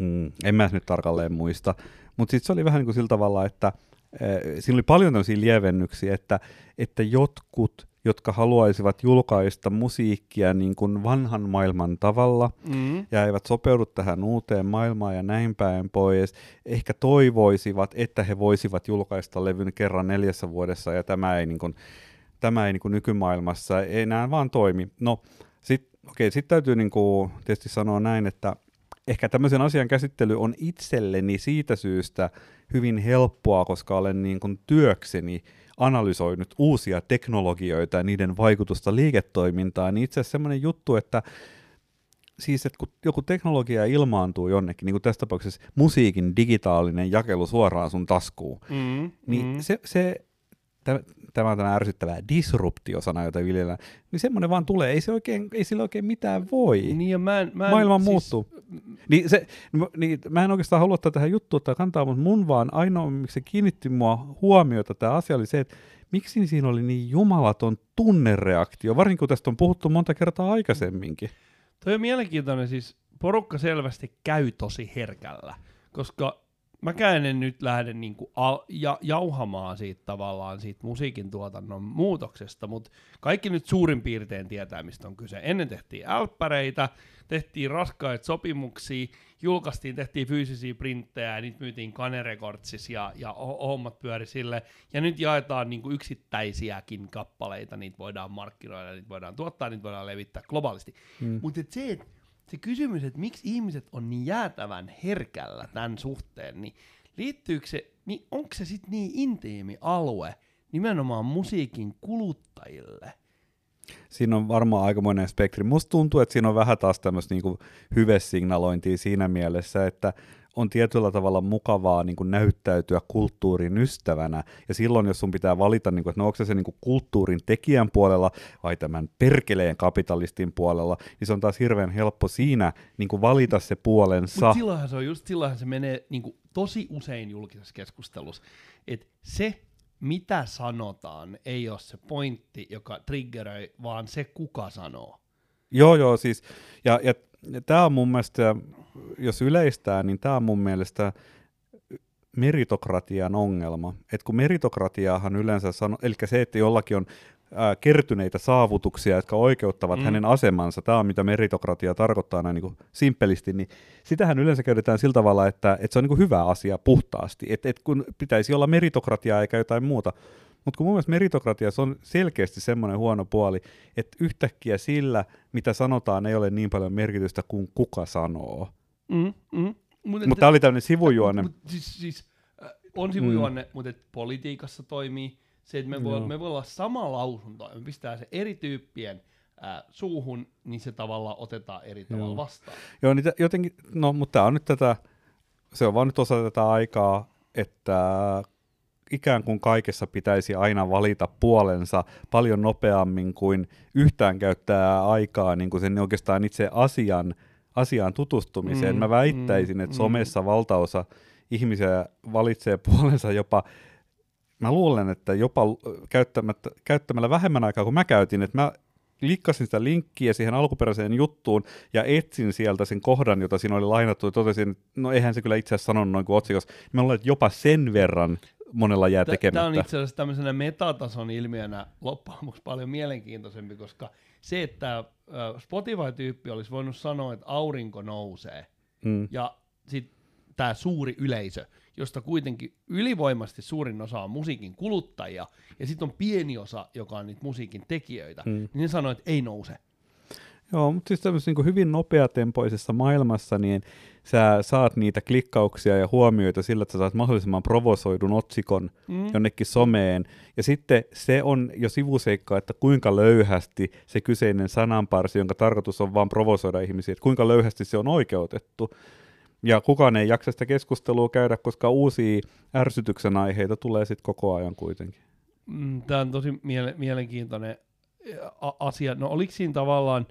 mm, en mä nyt tarkalleen muista, mutta sitten se oli vähän niin kuin sillä tavalla, että siinä oli paljon tämmöisiä lievennyksiä, että, että jotkut jotka haluaisivat julkaista musiikkia niin kuin vanhan maailman tavalla mm. ja eivät sopeudu tähän uuteen maailmaan ja näin päin pois. Ehkä toivoisivat, että he voisivat julkaista levyn kerran neljässä vuodessa ja tämä ei, niin kuin, tämä ei niin kuin nykymaailmassa enää vaan toimi. No sitten okay, sit täytyy niin kuin tietysti sanoa näin, että ehkä tämmöisen asian käsittely on itselleni siitä syystä hyvin helppoa, koska olen niin kuin työkseni analysoinut uusia teknologioita ja niiden vaikutusta liiketoimintaan, niin itse asiassa semmoinen juttu, että siis, että kun joku teknologia ilmaantuu jonnekin, niin kuin tässä tapauksessa musiikin digitaalinen jakelu suoraan sun taskuun, mm, niin mm. se, se tämä on tämä ärsyttävä disruptiosana, jota viljellään, niin semmoinen vaan tulee, ei, se oikein, ei sillä oikein mitään voi. Niin ja mä en, mä en, Maailma siis... muuttuu. Niin, se, niin, mä en oikeastaan halua ottaa tähän juttuun tai kantaa, mutta mun vaan ainoa, miksi se kiinnitti mua huomiota tämä asia oli se, että miksi siinä oli niin jumalaton tunnereaktio, varsinkin kun tästä on puhuttu monta kertaa aikaisemminkin. Toi on mielenkiintoinen, siis porukka selvästi käy tosi herkällä, koska mäkään en nyt lähde niinku al- ja, jauhamaan siitä tavallaan siitä musiikin tuotannon muutoksesta, mutta kaikki nyt suurin piirtein tietää, mistä on kyse. Ennen tehtiin älppäreitä, tehtiin raskaita sopimuksia, julkaistiin, tehtiin fyysisiä printtejä, ja niitä myytiin kanerekordsis ja, ja hommat pyöri sille. Ja nyt jaetaan niinku yksittäisiäkin kappaleita, niitä voidaan markkinoida, niitä voidaan tuottaa, niitä voidaan levittää globaalisti. Hmm. Mutta se, että se kysymys, että miksi ihmiset on niin jäätävän herkällä tämän suhteen, niin liittyykö se, niin onko se sitten niin intiimi alue nimenomaan musiikin kuluttajille? Siinä on varmaan aikamoinen spektri. Musta tuntuu, että siinä on vähän taas tämmöistä niinku hyvesignalointia siinä mielessä, että on tietyllä tavalla mukavaa niin kuin näyttäytyä kulttuurin ystävänä, ja silloin jos sun pitää valita, niin kuin, että no onko se, se niin kuin kulttuurin tekijän puolella vai tämän perkeleen kapitalistin puolella, niin se on taas hirveän helppo siinä niin kuin valita se puolensa. Mutta silloinhan se on just, silloinhan se menee niin kuin, tosi usein julkisessa keskustelussa, että se, mitä sanotaan, ei ole se pointti, joka triggeröi, vaan se, kuka sanoo. Joo, joo, siis, ja, ja tämä on mun mielestä, jos yleistää, niin tämä on mun mielestä meritokratian ongelma. Et kun meritokratiaahan yleensä sanoo, eli se, että jollakin on ää, kertyneitä saavutuksia, jotka oikeuttavat mm. hänen asemansa, tämä on mitä meritokratia tarkoittaa näin niin kuin simpelisti, niin sitähän yleensä käytetään sillä tavalla, että, että se on niin kuin hyvä asia puhtaasti, että, että kun pitäisi olla meritokratiaa eikä jotain muuta, mutta kun mun mielestä meritokratiassa on selkeästi semmoinen huono puoli, että yhtäkkiä sillä, mitä sanotaan, ei ole niin paljon merkitystä kuin kuka sanoo. Mm, mm. Mutta mut tämä oli tämmöinen sivujuonne. Mut, siis, siis, äh, on sivujuonne, mm. mutta et politiikassa toimii se, että me, voi, me voi olla sama lausunto, me pistää se eri tyyppien äh, suuhun, niin se tavallaan otetaan eri Joo. tavalla vastaan. Joo, niin jotenkin, no, mutta tämä on nyt tätä, se on vaan nyt osa tätä aikaa, että ikään kuin kaikessa pitäisi aina valita puolensa paljon nopeammin kuin yhtään käyttää aikaa niin kuin sen oikeastaan itse asian, asiaan tutustumiseen. Mm, Mä väittäisin, mm, että mm. somessa valtaosa ihmisiä valitsee puolensa jopa Mä luulen, että jopa käyttämällä vähemmän aikaa kuin mä käytin, että mä klikkasin sitä linkkiä siihen alkuperäiseen juttuun ja etsin sieltä sen kohdan, jota siinä oli lainattu ja totesin, no eihän se kyllä itse asiassa sanonut noin kuin otsikossa. Mä luulen, että jopa sen verran monella jää tekemättä. Tämä on itse asiassa tämmöisenä metatason ilmiönä loppujen lopuksi paljon mielenkiintoisempi, koska se, että Spotify-tyyppi olisi voinut sanoa, että aurinko nousee, mm. ja sitten tämä suuri yleisö, josta kuitenkin ylivoimasti suurin osa on musiikin kuluttajia, ja sitten on pieni osa, joka on niitä musiikin tekijöitä, mm. niin ne sanoo, että ei nouse. Joo, mutta siis tämmöisessä niin hyvin nopeatempoisessa maailmassa, niin sä saat niitä klikkauksia ja huomioita sillä, että sä saat mahdollisimman provosoidun otsikon mm. jonnekin someen. Ja sitten se on jo sivuseikka, että kuinka löyhästi se kyseinen sananparsi, jonka tarkoitus on vaan provosoida ihmisiä, että kuinka löyhästi se on oikeutettu. Ja kukaan ei jaksa sitä keskustelua käydä, koska uusia ärsytyksen aiheita tulee sitten koko ajan kuitenkin. Mm, Tämä on tosi miele- mielenkiintoinen asia. No oliko siinä tavallaan,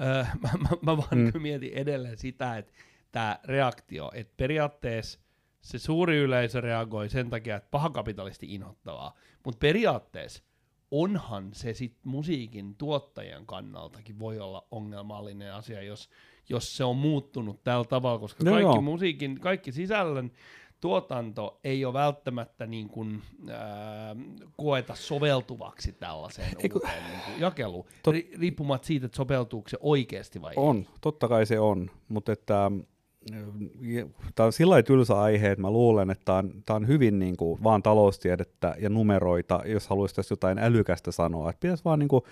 äh, mä, mä, mä vaan mm. mietin edelleen sitä, että tämä reaktio, että periaatteessa se suuri yleisö reagoi sen takia, että pahakapitalisti inhottavaa, mutta periaatteessa onhan se sit musiikin tuottajien kannaltakin voi olla ongelmallinen asia, jos, jos se on muuttunut tällä tavalla, koska no kaikki joo. musiikin, kaikki sisällön tuotanto ei ole välttämättä niin kuin, ää, koeta soveltuvaksi tällaiseen Eiku, uuteen niin kuin jakeluun, tot... riippumatta siitä, että soveltuuko se oikeasti vai on, ei. totta kai se on, mutta että tämä on sillä tylsä aihe, että mä luulen, että tämä on, tämä on hyvin niin kuin, vaan taloustiedettä ja numeroita, jos haluaisi tässä jotain älykästä sanoa. Että pitäisi vaan niin kuin,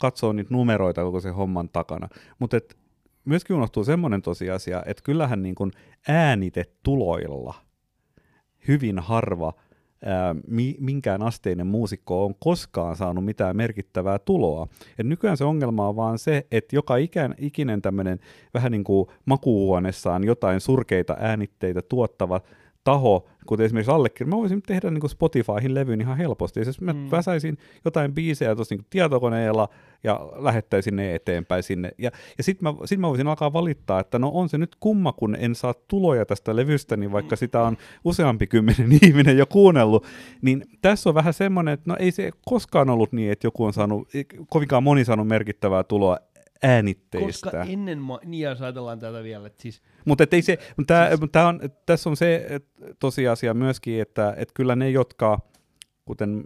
katsoa niitä numeroita koko sen homman takana. Mutta myöskin unohtuu semmoinen tosiasia, että kyllähän niin kuin äänitetuloilla hyvin harva – minkään asteinen muusikko on koskaan saanut mitään merkittävää tuloa. Et nykyään se ongelma on vaan se, että joka ikään, ikinen tämmöinen vähän niin kuin makuuhuoneessaan jotain surkeita äänitteitä tuottava taho, kuten esimerkiksi allekirjoittaa, mä voisin tehdä niin Spotifyhin levyyn ihan helposti. Siis mä mm. väsäisin jotain biisejä tuossa niin tietokoneella ja lähettäisin ne eteenpäin sinne. Ja, ja sitten mä, sit mä voisin alkaa valittaa, että no on se nyt kumma, kun en saa tuloja tästä levystä, niin vaikka sitä on useampi kymmenen ihminen jo kuunnellut. Niin tässä on vähän semmoinen, että no ei se koskaan ollut niin, että joku on saanut, kovinkaan moni saanut merkittävää tuloa äänitteistä. Koska ennen, ma- niin jos ajatellaan tätä vielä, että siis... Mutta ei se, tää, siis... tää on, tässä on se tosiasia myöskin, että et kyllä ne, jotka, kuten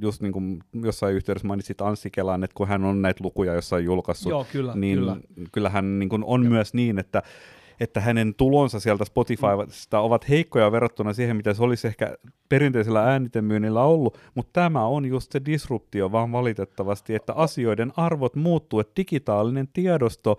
just niin kuin jossain yhteydessä mainitsit Anssi Kelan, että kun hän on näitä lukuja jossain julkaissut, Joo, kyllä, niin kyllä. kyllähän niin kuin on ja. myös niin, että että hänen tulonsa sieltä Spotifysta ovat heikkoja verrattuna siihen, mitä se olisi ehkä perinteisellä äänitemyynnillä ollut, mutta tämä on just se disruptio vaan valitettavasti, että asioiden arvot muuttuu, että digitaalinen tiedosto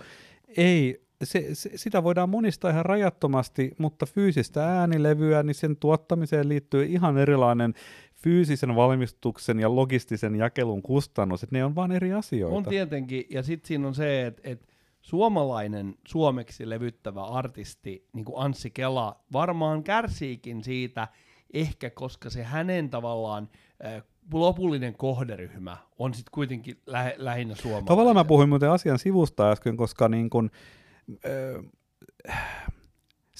ei se, se, sitä voidaan monistaa ihan rajattomasti, mutta fyysistä äänilevyä, niin sen tuottamiseen liittyy ihan erilainen fyysisen valmistuksen ja logistisen jakelun kustannus, että ne on vaan eri asioita. On tietenkin, ja sitten siinä on se, että, että suomalainen suomeksi levyttävä artisti, niin kuin Anssi Kela, varmaan kärsiikin siitä, ehkä koska se hänen tavallaan äh, lopullinen kohderyhmä on sitten kuitenkin lä- lähinnä suomalainen. Tavallaan mä puhuin muuten asian sivusta äsken, koska niin kun, äh,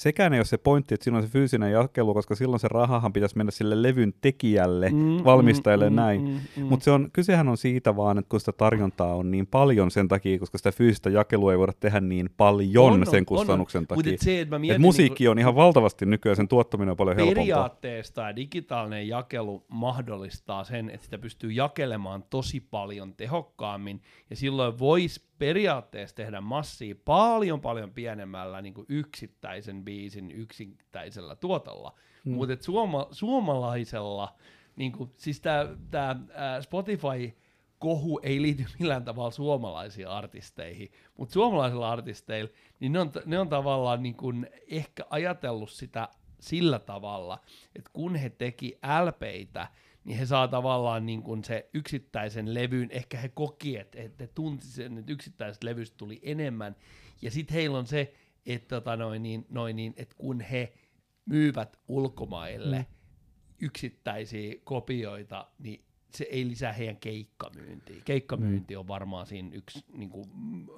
sekään ei ole se pointti, että silloin se fyysinen jakelu, koska silloin se rahahan pitäisi mennä sille levyn tekijälle, mm, valmistajalle mm, näin. Mm, mm, Mutta on, kysehän on siitä vaan, että kun sitä tarjontaa on niin paljon sen takia, koska sitä fyysistä jakelua ei voida tehdä niin paljon on, sen kustannuksen on, takia. Et se, että et musiikki niin, on ihan valtavasti nykyään, sen tuottaminen on paljon helpompaa. Periaatteessa tämä digitaalinen jakelu mahdollistaa sen, että sitä pystyy jakelemaan tosi paljon tehokkaammin, ja silloin voisi periaatteessa tehdä massia paljon paljon pienemmällä niin kuin yksittäisen biisin yksittäisellä tuotolla. Mm. Mutta suoma, suomalaisella, niin kuin, siis tämä Spotify kohu ei liity millään tavalla suomalaisiin artisteihin, mutta suomalaisilla artisteilla, niin ne on, ne on tavallaan niin kuin ehkä ajatellut sitä sillä tavalla, että kun he teki LPitä, niin he saa tavallaan niin kuin se yksittäisen levyn, ehkä he koki, että, että tunti sen, että yksittäisestä levystä tuli enemmän, ja sitten heillä on se, että, tota noin, niin, noin, niin, että kun he myyvät ulkomaille mm. yksittäisiä kopioita, niin se ei lisää heidän keikkamyyntiä. Keikkamyynti mm. on varmaan siinä yksi niin kuin,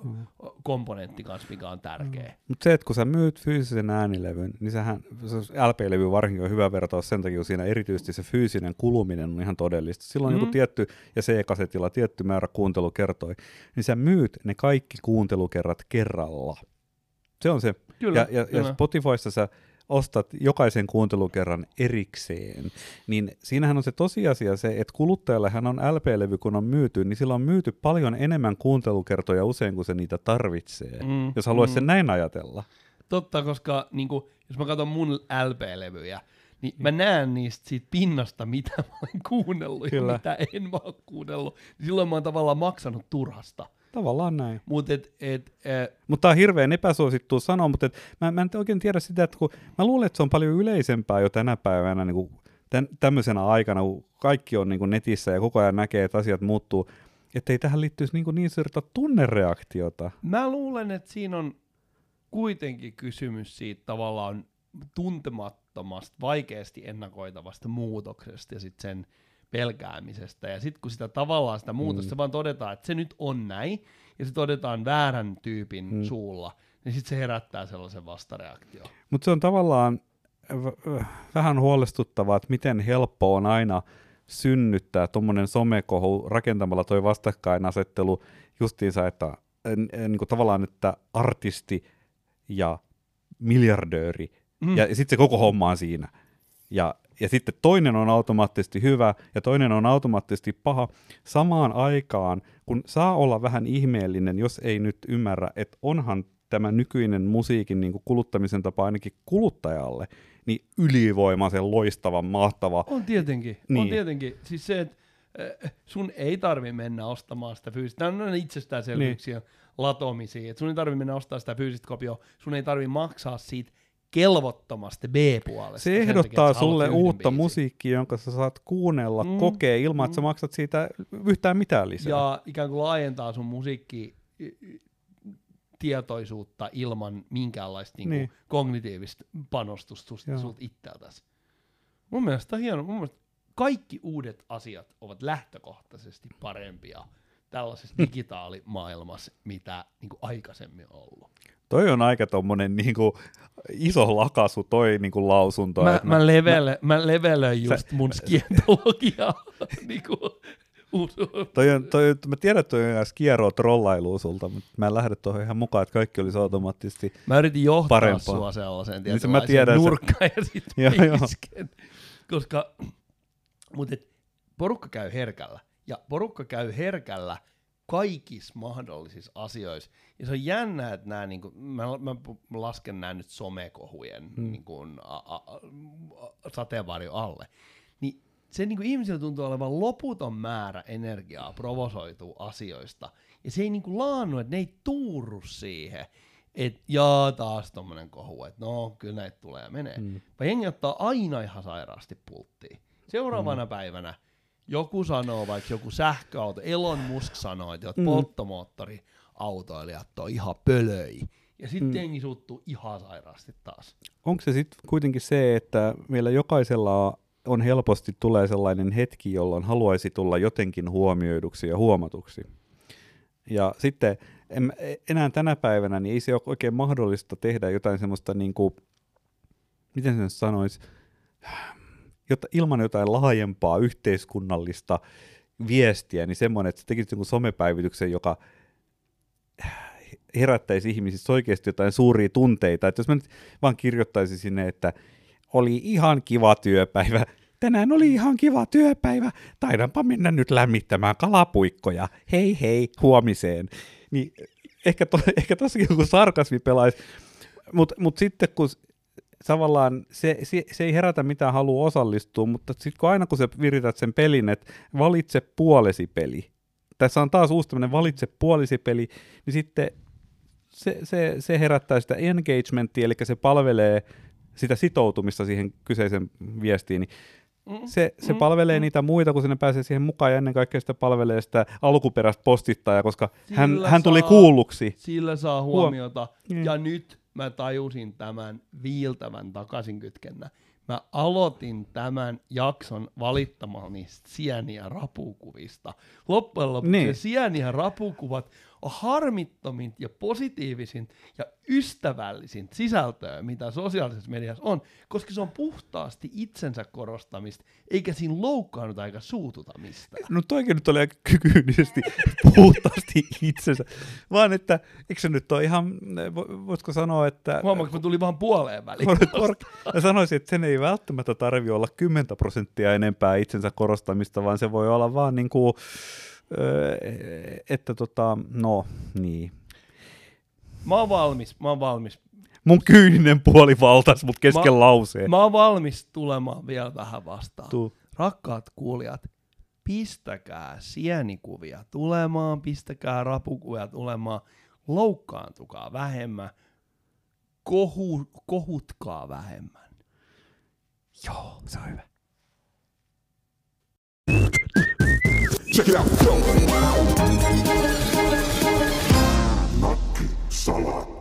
mm. komponentti kanssa, mikä on tärkeä. Mm. Mutta se, että kun sä myyt fyysisen äänilevyn, niin sehän, se LP-levy varsinkin on hyvä vertaus sen takia, kun siinä erityisesti se fyysinen kuluminen on ihan todellista. Silloin mm. joku tietty, ja C-kasetilla tietty määrä kuuntelu kertoi, niin sä myyt ne kaikki kuuntelukerrat kerralla. Se on se. Kyllä, ja, ja, kyllä. ja Spotifyssa sä ostat jokaisen kuuntelukerran erikseen, niin siinähän on se tosiasia se, että kuluttajalle hän on LP-levy, kun on myyty, niin sillä on myyty paljon enemmän kuuntelukertoja usein kuin se niitä tarvitsee, mm, jos haluaisi mm. sen näin ajatella. Totta, koska niin kuin, jos mä katson mun LP-levyjä, niin mä näen niistä siitä pinnasta, mitä mä olen kuunnellut Kyllä. ja mitä en mä ole kuunnellut. Silloin mä oon tavallaan maksanut turhasta. Tavallaan näin. Mut et, et, äh, mutta tämä on hirveän epäsuosittu sanoa, mutta et, mä, mä en oikein tiedä sitä, että kun mä luulen, että se on paljon yleisempää jo tänä päivänä niin kuin tämän, tämmöisenä aikana, kun kaikki on niin kuin netissä ja koko ajan näkee, että asiat muuttuu, että ei tähän liittyisi niin, kuin niin suurta tunnereaktiota. Mä luulen, että siinä on kuitenkin kysymys siitä tavallaan tuntemattomasta, vaikeasti ennakoitavasta muutoksesta ja sitten sen pelkäämisestä. Ja sitten kun sitä tavallaan sitä muutosta, mm. se vaan todetaan, että se nyt on näin, ja se todetaan väärän tyypin mm. suulla, niin sitten se herättää sellaisen vastareaktion. Mutta se on tavallaan v- vähän huolestuttavaa, että miten helppo on aina synnyttää tuommoinen somekohu rakentamalla toi vastakkainasettelu justiinsa, että niin kuin tavallaan, että artisti ja miljardööri, mm. ja sitten se koko homma on siinä. Ja ja sitten toinen on automaattisesti hyvä ja toinen on automaattisesti paha samaan aikaan, kun saa olla vähän ihmeellinen, jos ei nyt ymmärrä, että onhan tämä nykyinen musiikin niin kuin kuluttamisen tapa ainakin kuluttajalle, niin ylivoimaisen loistava, mahtava. On tietenkin, niin. on tietenkin. Siis se, että äh, sun ei tarvi mennä ostamaan sitä fyysistä. Tämä on itsestäänselvyyksiä niin. latomisia. Et sun ei tarvi mennä ostamaan sitä fyysistä kopioa. Sun ei tarvi maksaa siitä kelvottomasti B-puolesta. Se ehdottaa takia, sulle uutta biisin. musiikkia, jonka sä saat kuunnella, mm, kokea ilman, mm. että sä mm. maksat siitä yhtään mitään lisää. Ja ikään kuin laajentaa sun musiikki tietoisuutta ilman minkäänlaista niin niin. kognitiivista panostusta sulta, sulta itseltäsi. Mun mielestä on hieno. Mun mielestä kaikki uudet asiat ovat lähtökohtaisesti parempia tällaisessa digitaalimaailmassa, mitä niin kuin aikaisemmin on ollut. Toi on aika tommonen niinku iso lakasu toi niinku lausunto. Mä, mä, mä, levele, mä, mä levelöin just sä, mun skientologiaa. niinku, toi on, toi, mä tiedän, että toi on skieroa trollailua sulta, mutta mä en lähde tuohon ihan mukaan, että kaikki olisi automaattisesti Mä yritin johtaa parempaa. sua sellaiseen niin mä tiedän, nurkkaan ja sitten Koska, mutta porukka käy herkällä. Ja porukka käy herkällä – kaikissa mahdollisissa asioissa. Ja se on jännä, että nämä, niin kuin, mä, mä lasken nämä nyt somekohujen hmm. niin kuin, a, a, a, sateenvarjo alle. Niin se niin kuin ihmisillä tuntuu olevan loputon määrä energiaa provosoituu asioista. Ja se ei niin kuin laannu, että ne ei tuuru siihen, että jaa taas tommonen kohu, että no kyllä näitä tulee ja menee. Hmm. Vaan jengi ottaa aina ihan sairaasti pulttiin. Seuraavana hmm. päivänä joku sanoo, vaikka joku sähköauto, Elon Musk sanoo, että mm. polttomoottoriautoilijat on ihan pölöi. Ja sitten mm. jengi suuttuu ihan sairaasti taas. Onko se sitten kuitenkin se, että meillä jokaisella on helposti tulee sellainen hetki, jolloin haluaisi tulla jotenkin huomioiduksi ja huomatuksi. Ja sitten en, enää tänä päivänä niin ei se ole oikein mahdollista tehdä jotain semmoista, niin kuin, miten sen sanoisi, jota, ilman jotain laajempaa yhteiskunnallista viestiä, niin semmoinen, että sä tekisit jonkun somepäivityksen, joka herättäisi ihmisissä oikeasti jotain suuria tunteita. Että jos mä nyt vaan kirjoittaisin sinne, että oli ihan kiva työpäivä, tänään oli ihan kiva työpäivä, taidanpa mennä nyt lämmittämään kalapuikkoja, hei hei, huomiseen. Niin ehkä, to, ehkä tossakin joku sarkasmi pelaisi, mutta mut sitten kun tavallaan se, se, se ei herätä mitään halua osallistua, mutta sitten kun aina kun sä virität sen pelin, että valitse puolesi peli, tässä on taas uusi tämmöinen valitse puolesi peli, niin sitten se, se, se herättää sitä engagementtia, eli se palvelee sitä sitoutumista siihen kyseisen viestiin, niin se, se palvelee niitä muita, kun sinne pääsee siihen mukaan, ja ennen kaikkea sitä palvelee sitä alkuperäistä postittajaa, koska hän, hän tuli kuulluksi. Sillä saa huomiota, Huom- ja nyt mä tajusin tämän viiltävän takaisinkytkennä. Mä aloitin tämän jakson valittamalla niistä sieniä rapukuvista. Loppujen lopuksi niin. sieniä rapukuvat on harmittomin ja positiivisin ja ystävällisin sisältöä, mitä sosiaalisessa mediassa on, koska se on puhtaasti itsensä korostamista, eikä siinä loukkaannuta eikä suututa mistään. No toikin nyt oli aika kykyisesti puhtaasti itsensä, vaan että eikö se nyt ole ihan, voisiko sanoa, että... Huomaanko, mä tuli vaan puoleen väliin. Mä sanoisin, että sen ei välttämättä tarvi olla 10 prosenttia enempää itsensä korostamista, vaan se voi olla vaan niin kuin, että tota, no niin. Mä oon valmis, mä oon valmis. Mun kyyninen puoli valtas mut kesken mä, lauseen. Mä oon valmis tulemaan vielä vähän vastaan. Tuu. Rakkaat kuulijat, pistäkää sienikuvia tulemaan, pistäkää rapukuvia tulemaan, loukkaantukaa vähemmän, kohu, kohutkaa vähemmän. Joo, se on hyvä. Check it out. Salad.